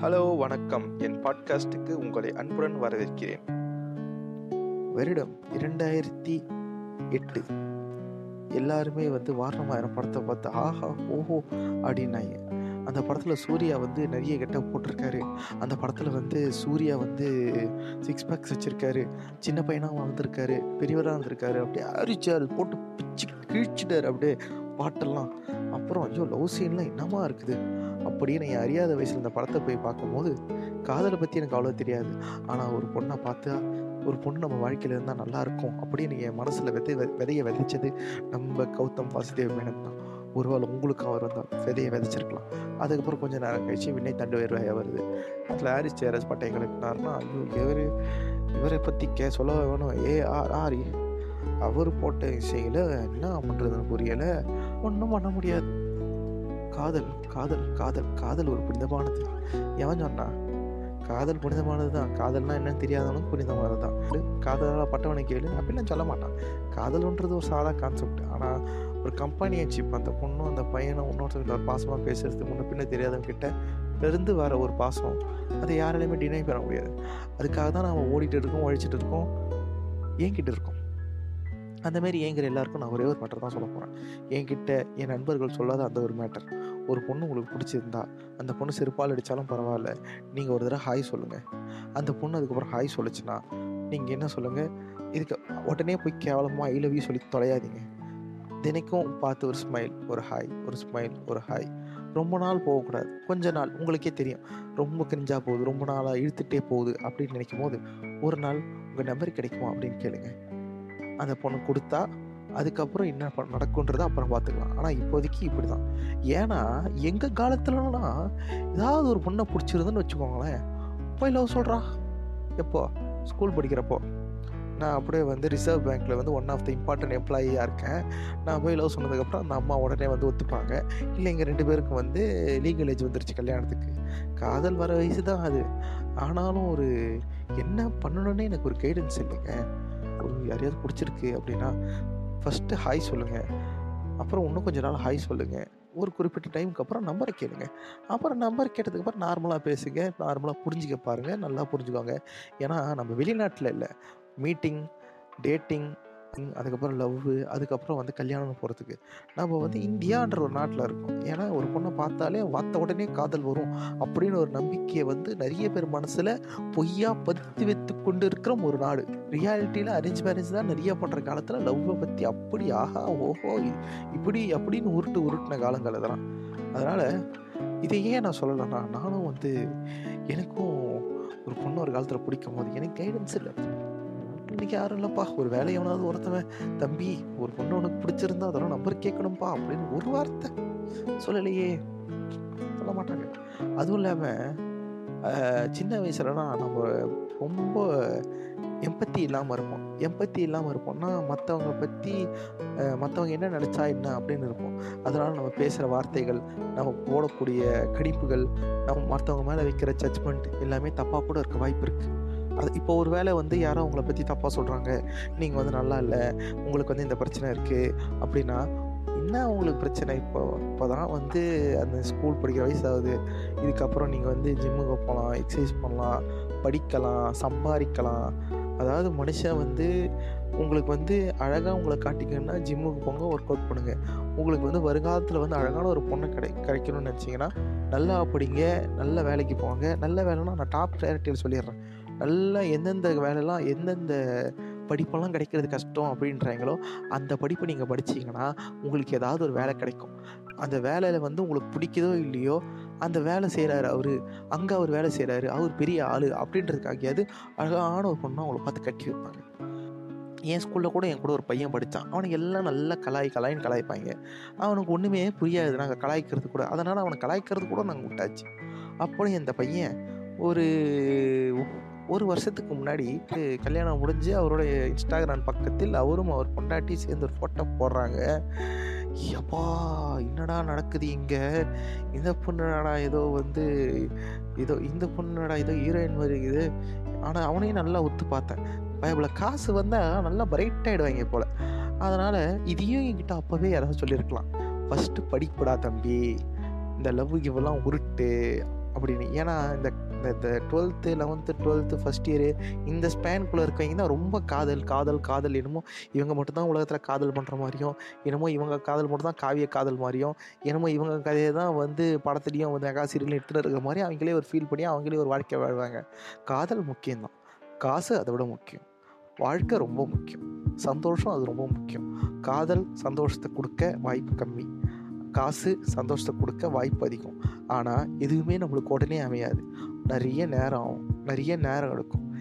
Hello வணக்கம். என் பாட்காஸ்டுக்கு உங்களை அன்புடன் வரவேற்கிறேன். வருடம் இரண்டாயிரத்தி எட்டு. எல்லாருமே வந்து வாரணமாயிரம் படத்தை பார்த்து ஆஹா ஓஹோ அப்படின்னாங்க. அந்த படத்தில் சூர்யா வந்து நிறைய கெட்ட போட்டிருக்காரு. அந்த படத்தில் வந்து சூர்யா வந்து சிக்ஸ் பேக்ஸ் வச்சுருக்காரு. சின்ன பையனாக வளர்ந்துருக்காரு. பெரியவராக இருந்திருக்காரு அப்படியே அரிச்சார் போட்டு பிச்சு கிழிச்சிட்டார். அப்படியே பாட்டெல்லாம். அப்புறம் ஐயோ லவ் சீன்லாம் என்னமா இருக்குது? அப்படியே என் அறியாத வயசில் இந்த படத்தை போய் பார்க்கும்போது காதலை பற்றி எனக்கு அவ்வளோ தெரியாது. ஆனால் ஒரு பொண்ணை பார்த்தா ஒரு பொண்ணு நம்ம வாழ்க்கையில் இருந்தால் நல்லாயிருக்கும் அப்படின்னு என் மனசில் விதை விதையை விதைச்சது நம்ம கௌதம் வாசுதேவ் மேனன் தான். ஒருவேளை உங்களுக்கு அவர் வந்தால் விதையை விதைச்சிருக்கலாம். அதுக்கப்புறம் கொஞ்சம் நேரம் கழிச்சு வினை தண்டு வேர்வையாக வருது அதில் ஹாரிஸ் ஜெயராஜ் பட்டை கிளப்பினார்னா ஐயோ இவர் இவரை பற்றி கே சொல்ல வேணும். ஏ ஆர் ஆர் அவர் போட்ட இசையில் என்ன பண்ணுறதுன்னு புரியலை. ஒன்றும் பண்ண முடியாது. காதல் காதல் காதல் காதல் ஒரு புனிதமானது. எவன் சொன்னா காதல் புனிதமானது தான். காதல்னா என்னன்னு தெரியாதவனுக்கு புனிதமானது தான். காதலால் பட்டவனை கேளு. அப்படிலாம் சொல்ல மாட்டான். காதல்ன்றது ஒரு சாதா கான்செப்ட் ஆனால் ஒரு கம்பெனியன்ஷிப் அந்த பொண்ணும் அந்த பையனும் இன்னொருத்தர் பாசமாக பேசுகிறது முன்ன பின்ன தெரியாதவங்க கிட்ட இருந்து வர ஒரு பாசம். அதை யாராலையுமே டினை பண்ண முடியாது. அதுக்காக தான் நம்ம ஓடிட்டு இருக்கோம் ஒழிச்சிட்டு இருக்கோம் ஏங்கிட்டு இருக்கோம். அந்த மாதிரி ஏங்கிற எல்லாருக்கும் நான் ஒரே ஒரு மேட்டர் தான் சொல்ல போகிறேன் என்கிட்ட என் நண்பர்கள் சொல்லாத அந்த ஒரு மேட்டர் ஒரு பொண்ணு உங்களுக்கு பிடிச்சிருந்தா அந்த பொண்ணு செருப்பால் அடித்தாலும் பரவாயில்ல. நீங்கள் ஒரு தடவை ஹாய் சொல்லுங்கள் அந்த பொண்ணு அதுக்கப்புறம் ஹாய் சொல்லிச்சுன்னா நீங்கள் என்ன சொல்லுங்கள் இதுக்கு உடனே போய் கேவலமாக ஐ லவ் யூ சொல்லி தொலையாதீங்க. தினைக்கும் பார்த்து ஒரு ஸ்மைல் ஒரு ஹாய் ஒரு ஸ்மைல் ஒரு ஹாய் ரொம்ப நாள் போகக்கூடாது. கொஞ்ச நாள் உங்களுக்கே தெரியும். ரொம்ப கிரிஞ்சாக போகுது ரொம்ப நாளாக இழுத்துட்டே போகுது அப்படின்னு நினைக்கும் போது ஒரு நாள் உங்கள் நம்பர் கிடைக்குமா அப்படின்னு கேளுங்க. அந்த பொண்ணு கொடுத்தா அதுக்கப்புறம் என்ன ப நடக்குன்றதை அப்புறம் பார்த்துக்கலாம். ஆனால் இப்போதைக்கு இப்படி தான் ஏன்னா எங்கள் காலத்துலலாம் ஏதாவது ஒரு பொண்ணை பிடிச்சிருதுன்னு வச்சுக்கோங்களேன். போய் லவ் சொல்கிறா எப்போ? ஸ்கூல் படிக்கிறப்போ. நான் அப்படியே வந்து ரிசர்வ் பேங்க்கில் வந்து ஒன் ஆஃப் த இம்பார்ட்டன்ட் எம்ப்ளாயியாக இருக்கேன். நான் போய் லவ் சொன்னதுக்கப்புறம் அந்த அம்மா உடனே வந்து ஒத்துப்பாங்க. இல்லை எங்கள் ரெண்டு பேருக்கும் வந்து லீகல் ஏஜ் வந்துருச்சு கல்யாணத்துக்கு. காதல் வர வயசு தான் அது. ஆனாலும் ஒரு என்ன பண்ணணுன்னே எனக்கு ஒரு கைடன்ஸ் இல்லைங்க. யாரையாவது பிடிச்சிருக்கு அப்படின்னா ஃபஸ்ட்டு ஹாய் சொல்லுங்கள் அப்புறம் இன்னும் கொஞ்ச நாள் ஹாய் சொல்லுங்கள் ஒரு குறிப்பிட்ட டைமுக்கு அப்புறம் நம்பரை கேளுங்க. அப்புறம் நம்பர் கேட்டதுக்கப்புறம் நார்மலாக பேசுங்க. நார்மலாக புரிஞ்சிக்க பாருங்கள் நல்லா புரிஞ்சுக்கோங்க. ஏன்னா நம்ம வெளிநாட்டில் இல்லை. மீட்டிங் டேட்டிங் அதுக்கப்புறம் லவ்வு அதுக்கப்புறம் வந்து கல்யாணம் போகிறதுக்கு நம்ம வந்து இந்தியான்ற ஒரு நாட்டில் இருக்கோம். ஏன்னா ஒரு பொண்ணை பார்த்தாலே பார்த்த உடனே காதல் வரும் அப்படின்னு ஒரு நம்பிக்கையை வந்து நிறைய பேர் மனசில் பொய்யா பதித்து வைத்து கொண்டு இருக்கிற ஒரு நாடு. ரியாலிட்டியில் அரேஞ்ச் மேரேஜ் தான் நிறைய பண்ணுற காலத்தில் லவ்வை பற்றி அப்படி ஆஹா ஓஹோ இப்படி அப்படின்னு உருட்டு உருட்டின காலங்கள் அதெல்லாம். அதனால் இதை ஏன் நான் சொல்லலைன்னா நானும் வந்து எனக்கும் ஒரு பொண்ணு ஒரு காலத்தில் பிடிக்கும் போது எனக்கு கைடன்ஸ் இல்லை. இன்னைக்கு யாரும் இல்லைப்பா ஒரு வேலை எவனாவது ஒருத்தவன் தம்பி ஒரு பொண்ணு உனக்கு பிடிச்சிருந்தா அதெல்லாம் நம்பர் கேட்கணும்ப்பா அப்படின்னு ஒரு வார்த்தை சொல்லலையே. சொல்ல மாட்டாங்க. அதுவும் இல்லாமல் சின்ன வயசுலலாம் நம்ம ரொம்ப எம்பத்தி இல்லாமல் இருப்போம். எம்பத்தி இல்லாமல் இருப்போம்னா மற்றவங்க பற்றி மற்றவங்க என்ன நினச்சா என்ன அப்படின்னு இருப்போம். அதனால் நம்ம பேசுகிற வார்த்தைகள் நம்ம போடக்கூடிய கணிப்புகள் நம்ம மற்றவங்க மேலே வைக்கிற ஜட்ஜ்மெண்ட் எல்லாமே தப்பாக கூட இருக்க வாய்ப்பு இருக்குது அது இப்போ ஒரு வேளை வந்து யாரும் அவங்கள பற்றி தப்பாக சொல்கிறாங்க நீங்கள் வந்து நல்லா இல்லை. உங்களுக்கு வந்து இந்த பிரச்சனை இருக்குது அப்படின்னா என்ன உங்களுக்கு பிரச்சனை? இப்போ இப்போ தான் வந்து அந்த ஸ்கூல் படிக்கிற வயசு ஆகுது இதுக்கப்புறம் நீங்கள் வந்து ஜிம்முக்கு போகலாம் எக்ஸசைஸ் பண்ணலாம் படிக்கலாம் சம்பாதிக்கலாம். அதாவது மனுஷன் வந்து உங்களுக்கு வந்து அழகாக உங்களை காட்டிக்கணும்னா ஜிம்முக்கு போங்க ஒர்க் அவுட் பண்ணுங்கள் உங்களுக்கு வந்து வருங்காலத்தில் வந்து அழகான ஒரு பொண்ணை கிடை கிடைக்கணும்னு நினச்சிங்கன்னா நல்லா படிங்க நல்ல வேலைக்கு போங்க. நல்ல வேலைன்னா நான் டாப் ப்ரையாரிட்டியில் சொல்லிடுறேன். நல்லா எந்தெந்த வேலைலாம் எந்தெந்த படிப்பெல்லாம் கிடைக்கிறது கஷ்டம் அப்படின்றாங்களோ அந்த படிப்பை நீங்கள் படிச்சிங்கன்னா உங்களுக்கு ஏதாவது ஒரு வேலை கிடைக்கும். அந்த வேலையில் வந்து உங்களுக்கு பிடிக்குதோ இல்லையோ அந்த வேலை செய்கிறாரு அவர். அங்கே அவர் வேலை செய்கிறாரு அவர் பெரிய ஆள் அப்படின்றதுக்காகியாவது அழகான ஒரு பொண்ணை அவங்கள பார்த்து கட்டி வைப்பாங்க. என் ஸ்கூலில் கூட என் கூட ஒரு பையன் படித்தான் அவனுக்கு எல்லாம் நல்லா கலாய் கலாயின்னு கலாய்ப்பாங்க. அவனுக்கு ஒன்றுமே புரியாது நாங்கள் கலாய்க்கிறது கூட. அதனால் அவனை கலாய்க்கிறது கூட நாங்கள் விட்டாச்சு. அப்படி அந்த பையன் ஒரு ஒரு வருஷத்துக்கு முன்னாடி கல்யாணம் முடிஞ்சு அவருடைய இன்ஸ்டாகிராம் பக்கத்தில் அவரும் அவர் பொண்டாட்டி சேர்ந்து ஒரு ஃபோட்டோ போடுறாங்க. எப்பா என்னடா நடக்குது இங்கே? இந்த பொண்ணுடா ஏதோ வந்து ஏதோ இந்த பொண்ணுடா ஏதோ ஹீரோயின் மாதிரி இருக்குது ஆனால் அவனையும் நல்லா ஒத்து பார்த்தேன். பயபுல காசு வந்தால் நல்லா பிரைட் ஆகிடுவாங்க போல். அதனால் இதையும் என்கிட்ட அப்போவே யாராவது சொல்லியிருக்கலாம் ஃபஸ்ட்டு படிப்புடா தம்பி. இந்த லவ் கிவெல்லாம் உருட்டு அப்படின்னு. ஏன்னா இந்த இந்த twelfth eleventh twelfth first year இந்த ஸ்பேனுக்குள்ளே இருக்கவங்க தான் ரொம்ப காதல் காதல் காதல் என்னமோ இவங்க மட்டும்தான் உலகத்தில் காதல் பண்ணுற மாதிரியும் என்னமோ இவங்க காதல் மட்டும் தான் காவிய காதல் மாதிரியும் என்னமோ இவங்க கதையை தான் வந்து படத்துலேயும் வந்து மெகா சீரியல் எடுத்துகிட்டு இருக்கிற மாதிரி அவங்களே ஒரு ஃபீல் பண்ணி அவங்களே ஒரு வாழ்க்கை வாழ்வாங்க. காதல் முக்கியம்தான். காசு அதை விட முக்கியம். வாழ்க்கை ரொம்ப முக்கியம். சந்தோஷம் அது ரொம்ப முக்கியம். காதல் சந்தோஷத்தை கொடுக்க வாய்ப்பு கம்மி. காசு சந்தோஷத்தை கொடுக்க வாய்ப்பு அதிகம். ஆனால் எதுவுமே நம்மளுக்கு உடனே அமையாது. நிறைய நேரம் ஆகும். நிறைய நேரம் எடுக்கும்.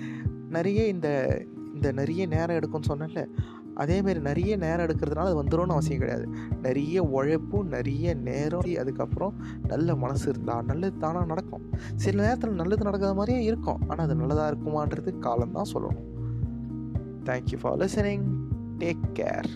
நிறைய இந்த இந்த நிறைய நேரம் எடுக்கும்னு சொன்னேன்ல அதேமாரி நிறைய நேரம் எடுக்கிறதுனால அது வந்துடும்னு அவசியம் கிடையாது. நிறைய உழைப்பும் நிறைய நேரம் அதுக்கப்புறம் நல்ல மனசு இருந்தால் நல்லது தானாக நடக்கும். சில நேரத்தில் நல்லது நடக்காத மாதிரியே இருக்கும். ஆனால் அது நல்லதாக இருக்குமான்றது காலம்தான் சொல்லணும். Thank you for listening take care